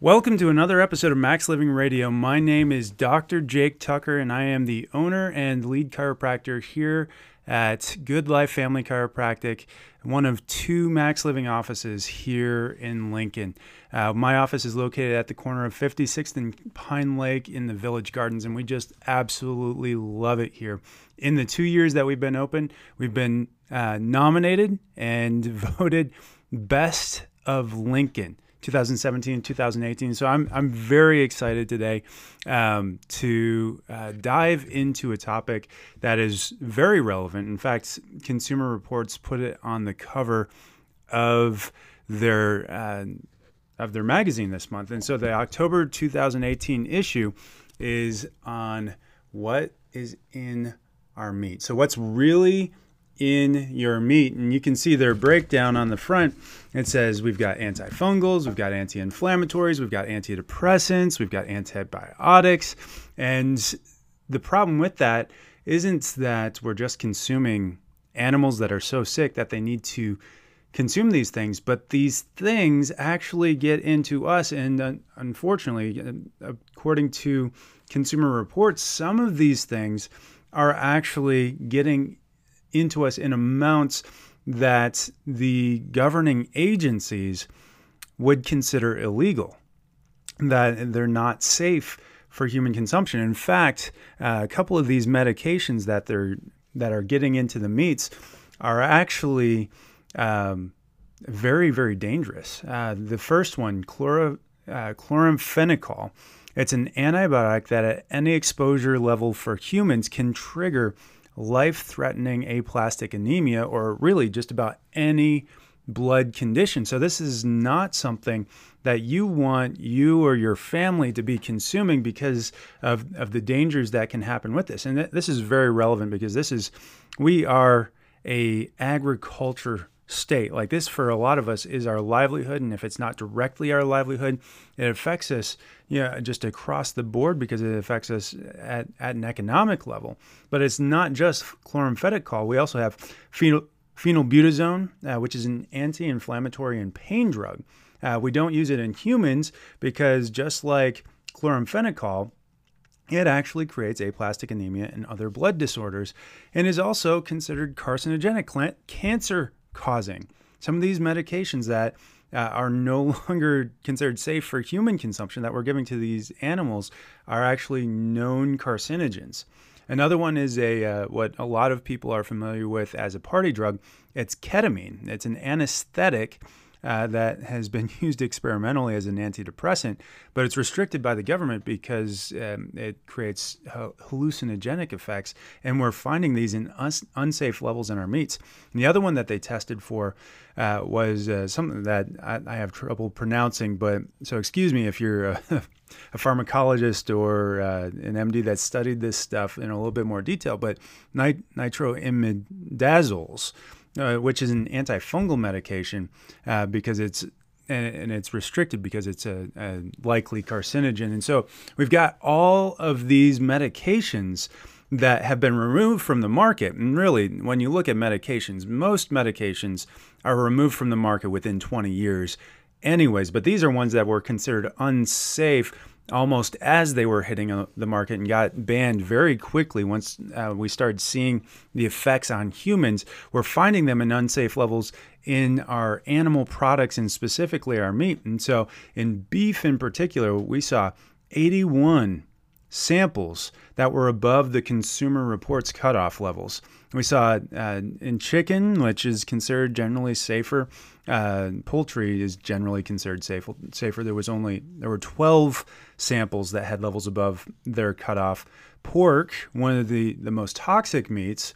Welcome to another episode of Max Living Radio. My name is Dr. Jake Tucker, and I am the owner and lead chiropractor here at Good Life Family Chiropractic, one of two Max Living offices here in Lincoln. Uh, my office is located at the corner of 56th and Pine Lake in the Village Gardens, and we just absolutely love it here. In the two years that we've been open, we've been uh, nominated and voted Best of Lincoln. 2017 2018 so i'm i'm very excited today um, to uh, dive into a topic that is very relevant. In fact consumer reports put it on the cover of their uh, of their magazine this month. And so the october 2018 issue is on what is in our meat. So what's really in your meat. And you can see their breakdown on the front. It says we've got antifungals, we've got anti inflammatories, we've got antidepressants, we've got antibiotics. And the problem with that isn't that we're just consuming animals that are so sick that they need to consume these things, but these things actually get into us. And uh, unfortunately, uh, according to Consumer Reports, some of these things are actually getting into us in amounts that the governing agencies would consider illegal, that they're not safe for human consumption. In fact, uh, a couple of these medications that they're that are getting into the meats are actually um, very, very dangerous. Uh, the first one, chloro, uh, chloramphenicol, it's an antibiotic that at any exposure level for humans can trigger life threatening aplastic anemia or really just about any blood condition. So, this is not something that you want you or your family to be consuming because of, of the dangers that can happen with this. And th- this is very relevant because this is, we are a agriculture state. Like this, for a lot of us, is our livelihood. And if it's not directly our livelihood, it affects us you know, just across the board because it affects us at, at an economic level. But it's not just chloramphenicol. We also have phenol, phenylbutazone, uh, which is an anti inflammatory and pain drug. Uh, we don't use it in humans because just like chloramphenicol, it actually creates aplastic anemia and other blood disorders and is also considered carcinogenic, cancer causing. Some of these medications that uh, are no longer considered safe for human consumption that we're giving to these animals are actually known carcinogens. Another one is a uh, what a lot of people are familiar with as a party drug. It's ketamine. It's an anesthetic uh, that has been used experimentally as an antidepressant, but it's restricted by the government because um, it creates hallucinogenic effects, and we're finding these in us- unsafe levels in our meats. And the other one that they tested for uh, was uh, something that I, I, have trouble pronouncing, but so excuse me if you're a, a pharmacologist or uh, an MD that studied this stuff in a little bit more detail, but nit- nitroimidazoles uh, which is an antifungal medication uh, because it's and, and, it's restricted because it's a, a, likely carcinogen. And so we've got all of these medications that have been removed from the market. And really, when you look at medications, most medications are removed from the market within 20 years, anyways. But these are ones that were considered unsafe almost as they were hitting uh, the market and got banned very quickly once uh, we started seeing the effects on humans. We're finding them in unsafe levels in our animal products and specifically our meat. And so, in beef in particular, we saw 81 samples that were above the consumer reports cutoff levels. We saw uh, in chicken, which is considered generally safer. Uh, poultry is generally considered safe, safer. There was only there were 12 samples that had levels above their cutoff. Pork, one of the the most toxic meats,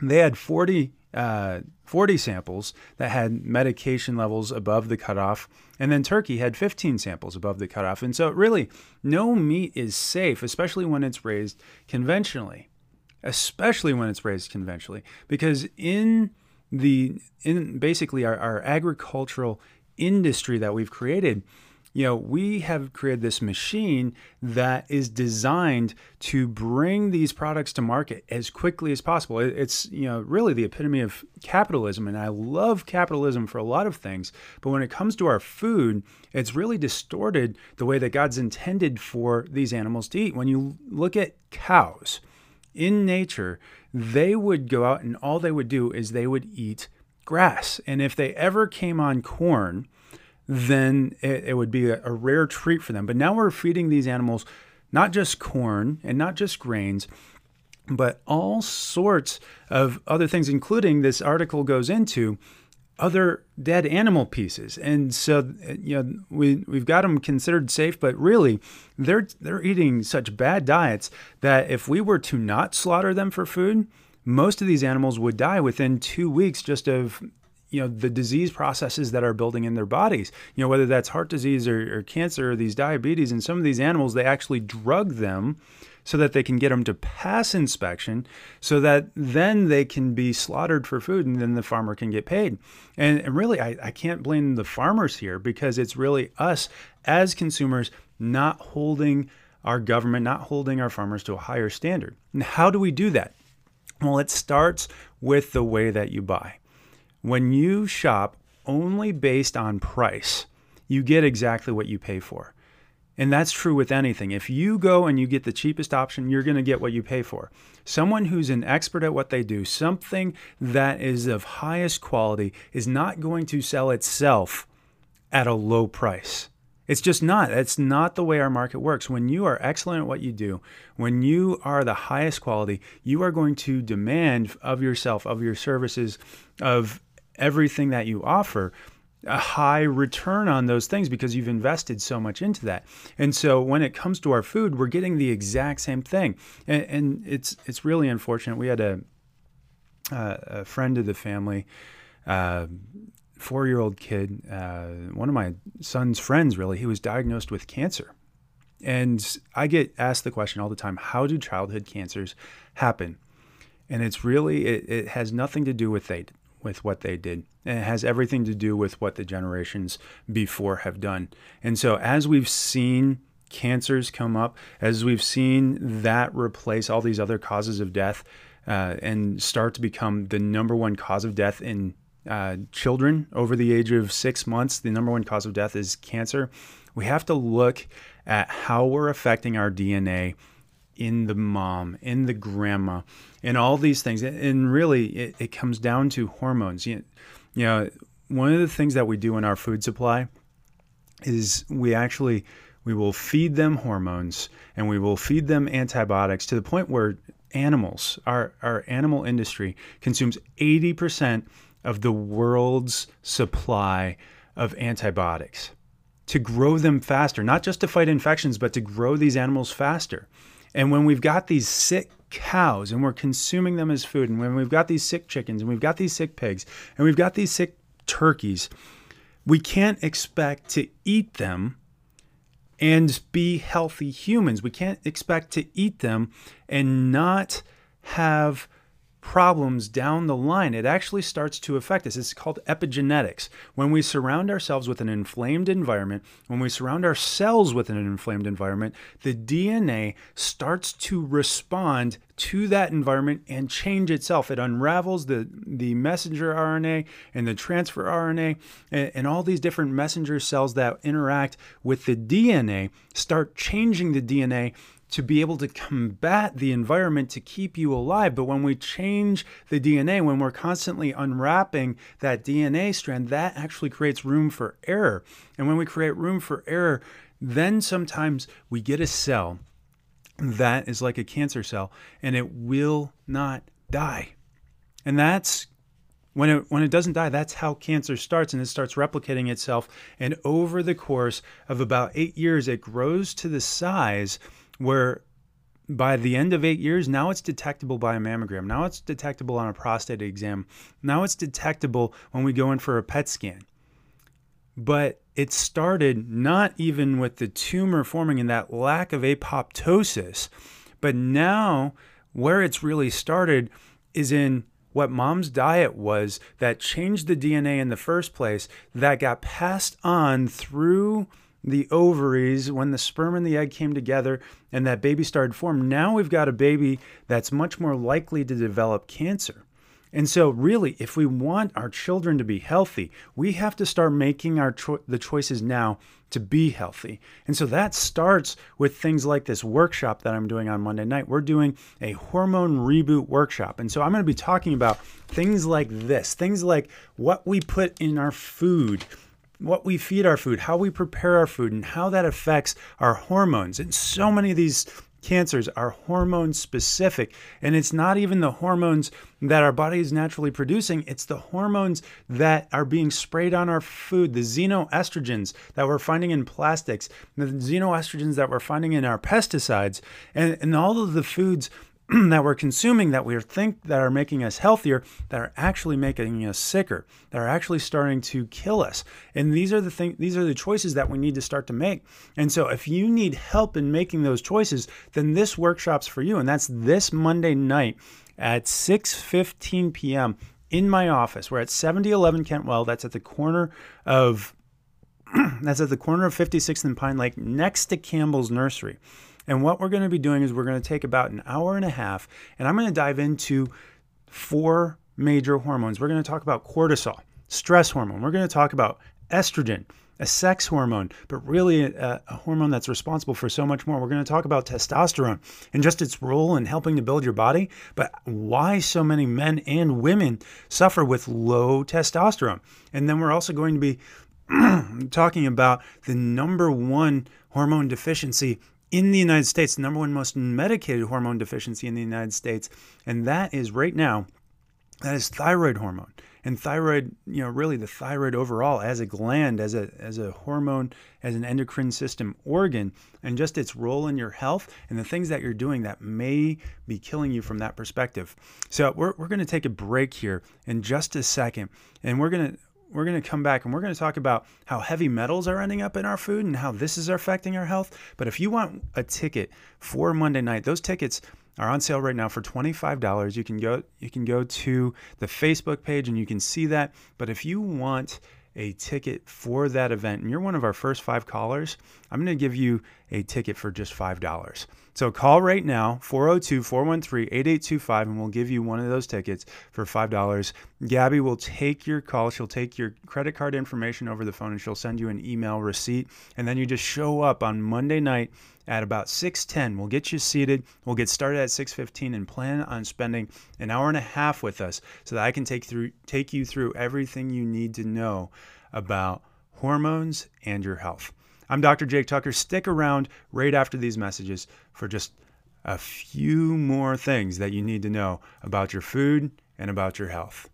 they had 40 uh, 40 samples that had medication levels above the cutoff, and then turkey had 15 samples above the cutoff. And so, really, no meat is safe, especially when it's raised conventionally. Especially when it's raised conventionally, because in the in basically our, our agricultural industry that we've created, you know, we have created this machine that is designed to bring these products to market as quickly as possible. It's, you know, really the epitome of capitalism. And I love capitalism for a lot of things. But when it comes to our food, it's really distorted the way that God's intended for these animals to eat. When you look at cows in nature, they would go out and all they would do is they would eat grass. And if they ever came on corn, then it, it would be a, a rare treat for them. But now we're feeding these animals not just corn and not just grains, but all sorts of other things, including this article goes into other dead animal pieces. And so, you know, we, we've got them considered safe, but really they're, they're eating such bad diets that if we were to not slaughter them for food, most of these animals would die within two weeks just of you know the disease processes that are building in their bodies you know whether that's heart disease or, or cancer or these diabetes and some of these animals they actually drug them so that they can get them to pass inspection so that then they can be slaughtered for food and then the farmer can get paid. And, and, really, I, I can't blame the farmers here because it's really us as consumers not holding our government, not holding our farmers to a higher standard. And how do we do that? Well, it starts with the way that you buy. When you shop only based on price, you get exactly what you pay for. And that's true with anything. If you go and you get the cheapest option, you're going to get what you pay for. Someone who's an expert at what they do, something that is of highest quality, is not going to sell itself at a low price. It's just not. That's not the way our market works. When you are excellent at what you do, when you are the highest quality, you are going to demand of yourself, of your services, of everything that you offer a high return on those things because you've invested so much into that. And so when it comes to our food, we're getting the exact same thing. And, and it's it's really unfortunate. We had a uh, a friend of the family uh, four year old kid, uh, one of my son's friends, really, he was diagnosed with cancer. And I get asked the question all the time how do childhood cancers happen? And it's really, it, it has nothing to do with they, with what they did. And it has everything to do with what the generations before have done. And so as we've seen cancers come up, as we've seen that replace all these other causes of death uh, and start to become the number one cause of death in uh, children over the age of six months, the number one cause of death is cancer. We have to look at how we're affecting our DNA in the mom, in the grandma, and all these things. And really, it, it comes down to hormones. You, you know, one of the things that we do in our food supply is we actually we will feed them hormones and we will feed them antibiotics to the point where animals, our, our animal industry consumes 80% of the world's supply of antibiotics to grow them faster, not just to fight infections, but to grow these animals faster. And when we've got these sick cows and we're consuming them as food, and when we've got these sick chickens and we've got these sick pigs and we've got these sick turkeys, we can't expect to eat them and be healthy humans. We can't expect to eat them and not have problems down the line, it actually starts to affect us. It's called epigenetics. When we surround ourselves with an inflamed environment, when we surround our cells with an inflamed environment, the DNA starts to respond to that environment and change itself. It unravels the, the messenger RNA and the transfer RNA and, and all these different messenger cells that interact with the DNA start changing the DNA to be able to combat the environment to keep you alive. But when we change the DNA, when we're constantly unwrapping that DNA strand, that actually creates room for error. And when we create room for error, then sometimes we get a cell that is like a cancer cell and it will not die. And that's when it when it doesn't die that's how cancer starts and it starts replicating itself and over the course of about 8 years it grows to the size where by the end of eight years, now it's detectable by a mammogram. Now it's detectable on a prostate exam. Now it's detectable when we go in for a PET scan. But it started not even with the tumor forming and that lack of apoptosis, but now where it's really started is in what mom's diet was that changed the DNA in the first place, that got passed on through the ovaries, when the sperm and the egg came together and that baby started form, now we've got a baby that's much more likely to develop cancer. And so, really, if we want our children to be healthy, we have to start making our cho- the choices now to be healthy. And so that starts with things like this workshop that I'm doing on Monday night. We're doing a hormone reboot workshop. And so I'm going to be talking about things like this, things like what we put in our food, what we feed our food, how we prepare our food, and how that affects our hormones. And so many of these cancers are hormone specific. And it's not even the hormones that our body is naturally producing, it's the hormones that are being sprayed on our food, the xenoestrogens that we're finding in plastics, the xenoestrogens that we're finding in our pesticides, and, and all of the foods that we're consuming that we think that are making us healthier that are actually making us sicker that are actually starting to kill us. And these are the thing these are the choices that we need to start to make. And so if you need help in making those choices then this workshop's for you. And that's this monday night at 6:15 p.m. in my office. We're at 7011 kentwell that's at the corner of that's at the corner of 56th and pine lake next to campbell's nursery and what we're going to be doing is we're going to take about an hour and a half, and I'm going to dive into four major hormones. We're going to talk about cortisol, stress hormone. We're going to talk about estrogen, a sex hormone, but really a, a, hormone that's responsible for so much more. We're going to talk about testosterone and just its role in helping to build your body, but why so many men and women suffer with low testosterone. And then we're also going to be talking about the number one hormone deficiency in the United States, the number one most medicated hormone deficiency in the United States, and that is right now, that is thyroid hormone. And thyroid, you know, really the thyroid overall as a gland, as a as a hormone, as an endocrine system organ, and just its role in your health and the things that you're doing that may be killing you from that perspective. So we're, we're to take a break here in just a second, and we're to we're going to come back and we're going to talk about how heavy metals are ending up in our food and how this is affecting our health. But if you want a ticket for Monday night, those tickets are on sale right now for $25. You can go you can go to the Facebook page and you can see that. But if you want a ticket for that event and you're one of our first 5 callers, I'm going to give you a ticket for just $5. So call right now, 402 413 8825, and we'll give you one of those tickets for $5. Gabby will take your call. She'll take your credit card information over the phone and she'll send you an email receipt. And then you just show up on Monday night at about 6:10. We'll get you seated. We'll get started at 6:15 and plan on spending an hour and a half with us so that I can take through take you through everything you need to know about hormones and your health. I'm Dr. Jake Tucker. Stick around right after these messages for just a few more things that you need to know about your food and about your health.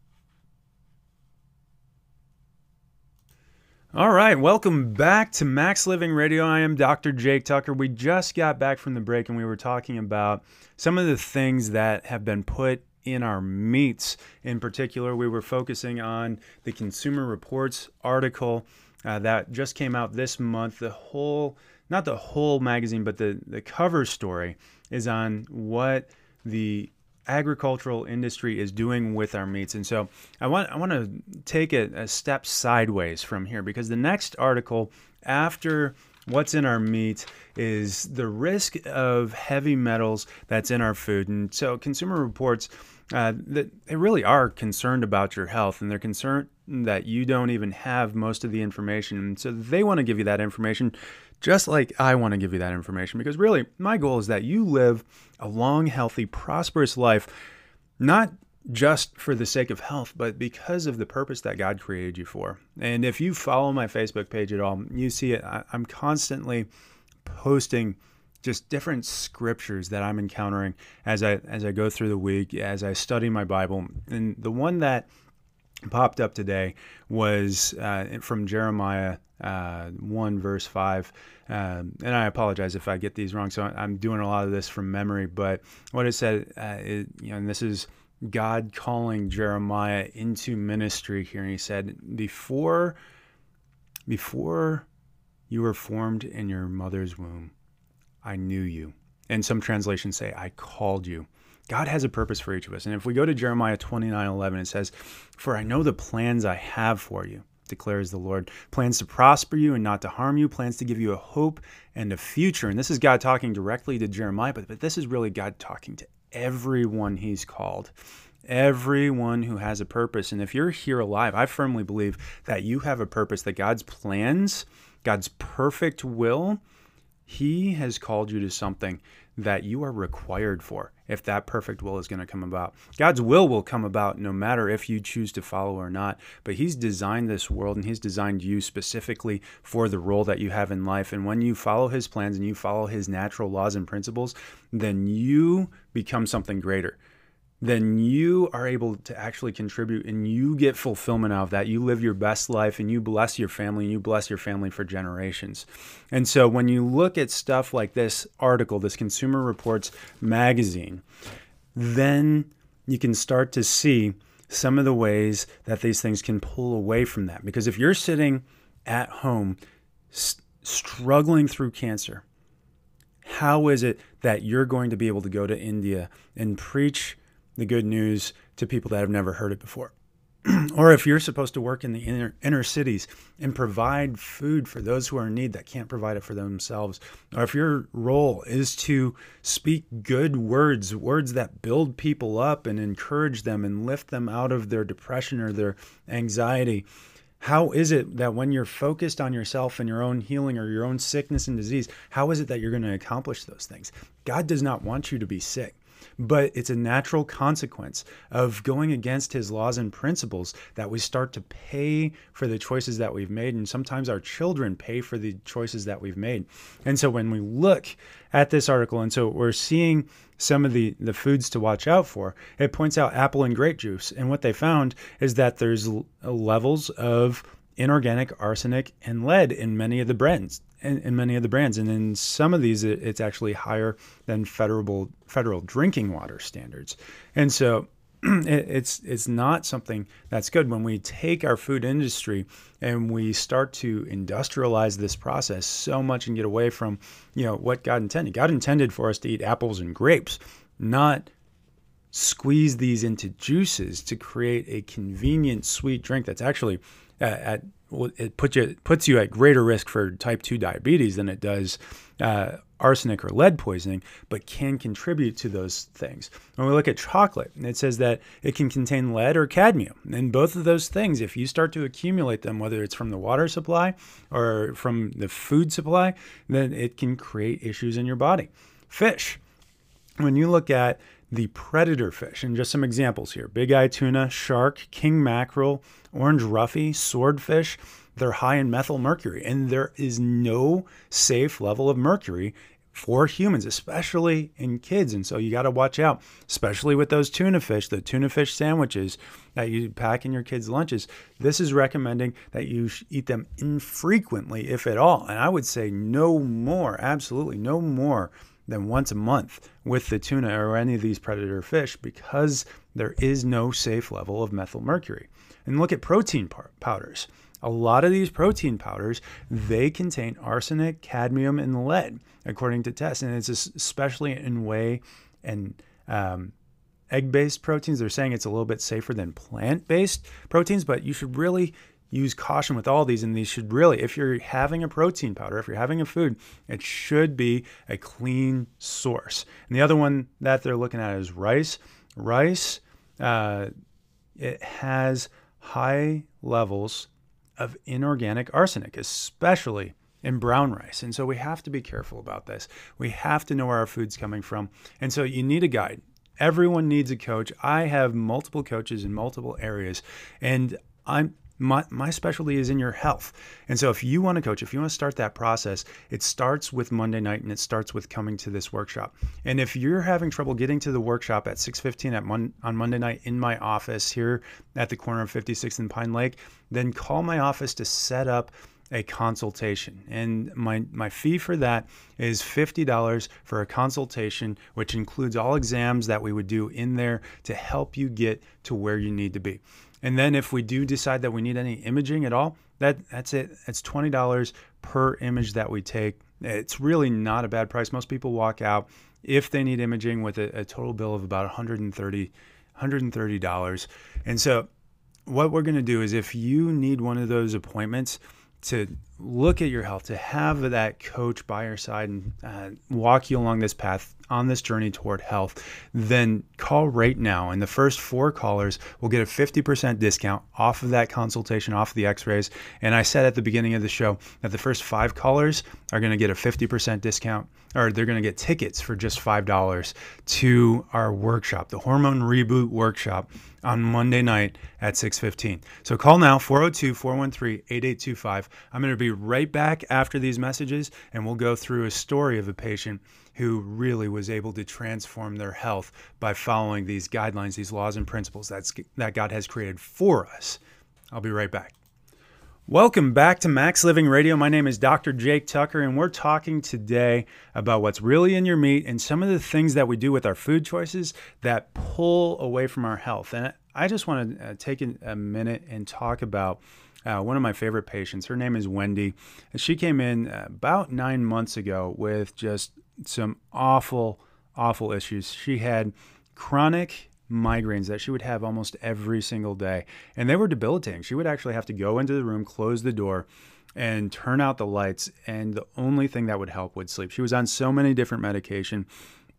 All right, welcome back to Max Living Radio. I am Dr. Jake Tucker. We just got back from the break and we were talking about some of the things that have been put in our meats. In particular, we were focusing on the Consumer Reports article uh, that just came out this month. The whole, not the whole magazine, but the, the cover story is on what the agricultural industry is doing with our meats. And so I want I want to take a, a step sideways from here because the next article after what's in our meat is the risk of heavy metals that's in our food. And so Consumer Reports uh, that they really are concerned about your health and they're concerned that you don't even have most of the information. And so they want to give you that information just like I want to give you that information because really my goal is that you live a long, healthy, prosperous life, not just for the sake of health, but because of the purpose that God created you for. And if you follow my Facebook page at all, you see it. I'm constantly posting just different scriptures that I'm encountering as I as I go through the week, as I study my Bible. And the one that popped up today was uh, from Jeremiah uh, 1 verse 5 um, and i apologize if i get these wrong so i'm doing a lot of this from memory but what it said uh, it, you know and this is god calling jeremiah into ministry here and he said before before you were formed in your mother's womb I knew you. And some translations say, I called you. God has a purpose for each of us. And if we go to Jeremiah 29 11, it says, For I know the plans I have for you, declares the Lord. Plans to prosper you and not to harm you, plans to give you a hope and a future. And this is God talking directly to Jeremiah, but, but this is really God talking to everyone he's called. Everyone who has a purpose. And if you're here alive, I firmly believe that you have a purpose, that God's plans, God's perfect will, He has called you to something that you are required for if that perfect will is going to come about. God's will will come about no matter if you choose to follow or not, but He's designed this world and He's designed you specifically for the role that you have in life. And when you follow His plans and you follow His natural laws and principles, then you become something greater then you are able to actually contribute and you get fulfillment out of that. You live your best life and you bless your family and you bless your family for generations. And so when you look at stuff like this article, this Consumer Reports magazine, then you can start to see some of the ways that these things can pull away from that. Because if you're sitting at home st- struggling through cancer, how is it that you're going to be able to go to India and preach the good news to people that have never heard it before. or if you're supposed to work in the inner, inner cities and provide food for those who are in need that can't provide it for themselves, or if your role is to speak good words, words that build people up and encourage them and lift them out of their depression or their anxiety, how is it that when you're focused on yourself and your own healing or your own sickness and disease, how is it that you're going to accomplish those things? God does not want you to be sick but it's a natural consequence of going against his laws and principles that we start to pay for the choices that we've made. And sometimes our children pay for the choices that we've made. And so when we look at this article, and so we're seeing some of the, the foods to watch out for, it points out apple and grape juice. And what they found is that there's levels of inorganic arsenic and lead in many of the brands in, in many of the brands. And in some of these it, it's actually higher than federal federal drinking water standards. And so it, it's it's not something that's good. When we take our food industry and we start to industrialize this process so much and get away from you know what God intended. God intended for us to eat apples and grapes not squeeze these into juices to create a convenient sweet drink that's actually at it puts you puts you at greater risk for type 2 diabetes than it does uh, arsenic or lead poisoning, but can contribute to those things. When we look at chocolate, it says that it can contain lead or cadmium. And both of those things, if you start to accumulate them, whether it's from the water supply or from the food supply, then it can create issues in your body. Fish. When you look at the predator fish. And just some examples here big eye tuna, shark, king mackerel, orange roughy, swordfish. They're high in methyl mercury, and there is no safe level of mercury for humans, especially in kids. And so you got to watch out, especially with those tuna fish, the tuna fish sandwiches that you pack in your kids' lunches. This is recommending that you eat them infrequently, if at all. And I would say no more, absolutely no more than once a month with the tuna or any of these predator fish because there is no safe level of methyl mercury. And look at protein powders. A lot of these protein powders, they contain arsenic, cadmium, and lead, according to tests. And it's especially in whey and um, egg-based proteins. They're saying it's a little bit safer than plant-based proteins, but you should really use caution with all these and these should really if you're having a protein powder if you're having a food it should be a clean source. And the other one that they're looking at is rice. Rice uh, it has high levels of inorganic arsenic especially in brown rice. And so we have to be careful about this. We have to know where our food's coming from. And so you need a guide. Everyone needs a coach. I have multiple coaches in multiple areas and i'm my, my specialty is in your health. And so if you want to coach, if you want to start that process, it starts with Monday night and it starts with coming to this workshop. And if you're having trouble getting to the workshop at 6:15 at Mon- on Monday night in my office here at the corner of 56th and Pine Lake, then call my office to set up a consultation. And my, my fee for that is $50 for a consultation, which includes all exams that we would do in there to help you get to where you need to be. And then if we do decide that we need any imaging at all, that that's it. It's twenty dollars per image that we take. It's really not a bad price. Most people walk out if they need imaging with a, a total bill of about 130 $130. And so what we're going to do is if you need one of those appointments to look at your health, to have that coach by your side and uh, walk you along this path on this journey toward health, then call right now. And the first four callers will get a 50% discount off of that consultation, off of the x rays. And I said at the beginning of the show that the first five callers are going to get a 50% discount, or they're going to get tickets for just $5 to our workshop, the Hormone Reboot Workshop on Monday night at 6:15. So call now 402-413-8825. I'm going to be right back after these messages and we'll go through a story of a patient who really was able to transform their health by following these guidelines, these laws and principles that's, that God has created for us. I'll be right back. Welcome back to Max Living Radio. My name is Dr. Jake Tucker, and we're talking today about what's really in your meat and some of the things that we do with our food choices that pull away from our health. And I just want to uh, take a minute and talk about uh, one of my favorite patients. Her name is Wendy. She came in uh, about nine months ago with just some awful, awful issues. She had chronic migraines that she would have almost every single day. And they were debilitating. She would actually have to go into the room, close the door, and turn out the lights. And the only thing that would help would sleep. She was on so many different medication.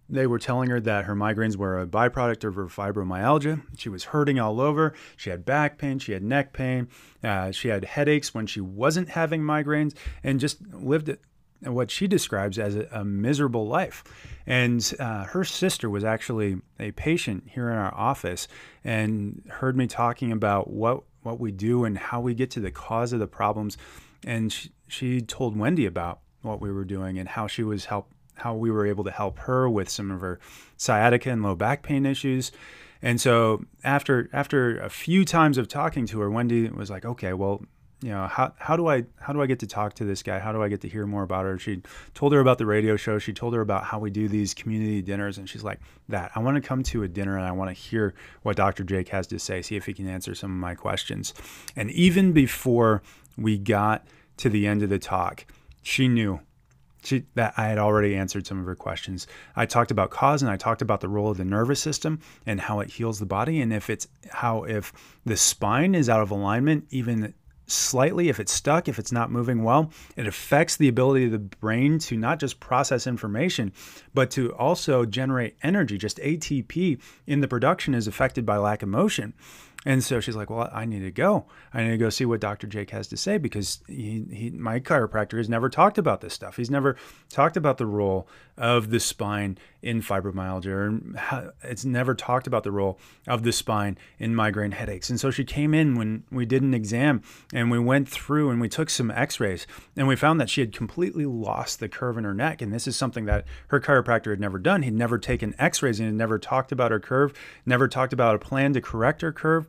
They were telling her that her migraines were a byproduct of her fibromyalgia. She was hurting all over. She had back pain. She had neck pain. Uh, she had headaches when she wasn't having migraines and just lived what she describes as a, a miserable life. And uh, her sister was actually a patient here in our office and heard me talking about what what we do and how we get to the cause of the problems. And she, she told Wendy about what we were doing and how she was help how we were able to help her with some of her sciatica and low back pain issues. And so after after a few times of talking to her, Wendy was like, "Okay, well, you know how, how do i how do i get to talk to this guy? How do i get to hear more about her? She told her about the radio show. She told her about how we do these community dinners. And she's like that i want to come to a dinner and i want to hear what dr jake has to say see if he can answer some of my questions. And even before we got to the end of the talk she knew she, that I had already answered some of her questions. I talked about cause and I talked about the role of the nervous system and how it heals the body and if it's how if the spine is out of alignment even slightly, if it's stuck, if it's not moving well, it affects the ability of the brain to not just process information, but to also generate energy. Just ATP in the production is affected by lack of motion. And so she's like, "Well, I need to go. I need to go see what Dr. Jake has to say because he, he, my chiropractor has never talked about this stuff. He's never talked about the role of the spine in fibromyalgia, and it's never talked about the role of the spine in migraine headaches." And so she came in when we did an exam and we went through and we took some X-rays and we found that she had completely lost the curve in her neck. And this is something that her chiropractor had never done. He'd never taken X-rays and had never talked about her curve, never talked about a plan to correct her curve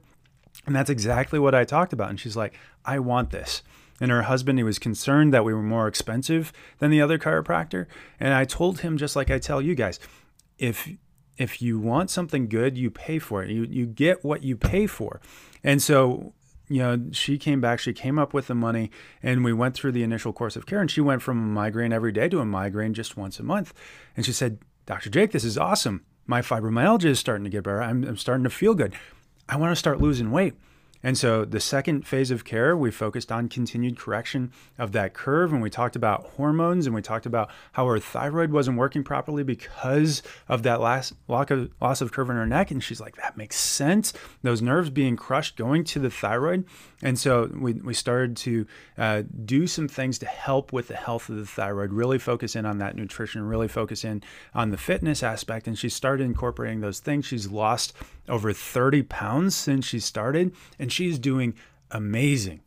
and that's exactly what I talked about. And she's like, I want this. And her husband, he was concerned that we were more expensive than the other chiropractor. And I told him, just like I tell you guys, if if you want something good, you pay for it. You you get what you pay for. And so, you know, she came back, she came up with the money, and we went through the initial course of care. And she went from a migraine every day to a migraine just once a month. And she said, Dr. Jake, this is awesome. My fibromyalgia is starting to get better. I'm, I'm starting to feel good. I want to start losing weight. And so the second phase of care, we focused on continued correction of that curve. And we talked about hormones and we talked about how her thyroid wasn't working properly because of that last loss of, loss of curve in her neck. And she's like, that makes sense. Those nerves being crushed going to the thyroid. And so we, we started to uh, do some things to help with the health of the thyroid, really focus in on that nutrition, really focus in on the fitness aspect. And she started incorporating those things. She's lost over 30 pounds since she started. And she's doing amazing.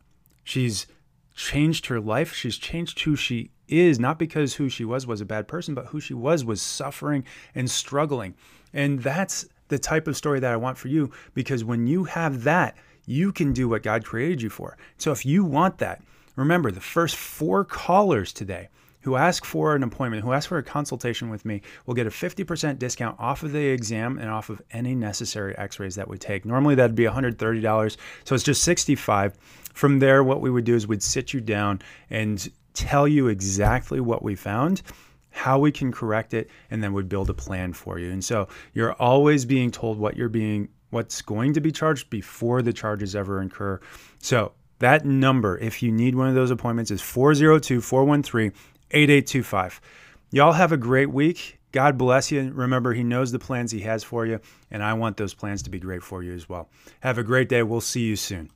She's changed her life. She's changed who she is, not because who she was was a bad person, but who she was was suffering and struggling. And that's the type of story that I want for you because when you have that, you can do what God created you for. So if you want that, remember the first four callers today who ask for an appointment, who ask for a consultation with me, will get a 50% discount off of the exam and off of any necessary x-rays that we take. Normally that'd be $130, so it's just 65. From there what we would do is we'd sit you down and tell you exactly what we found how we can correct it, and then we'd build a plan for you. And so you're always being told what you're being what's going to be charged before the charges ever incur. So, that number, if you need one of those appointments, is 402 413 8825. Y'all have a great week. God bless you. Remember, He knows the plans He has for you, and I want those plans to be great for you as well. Have a great day. We'll see you soon.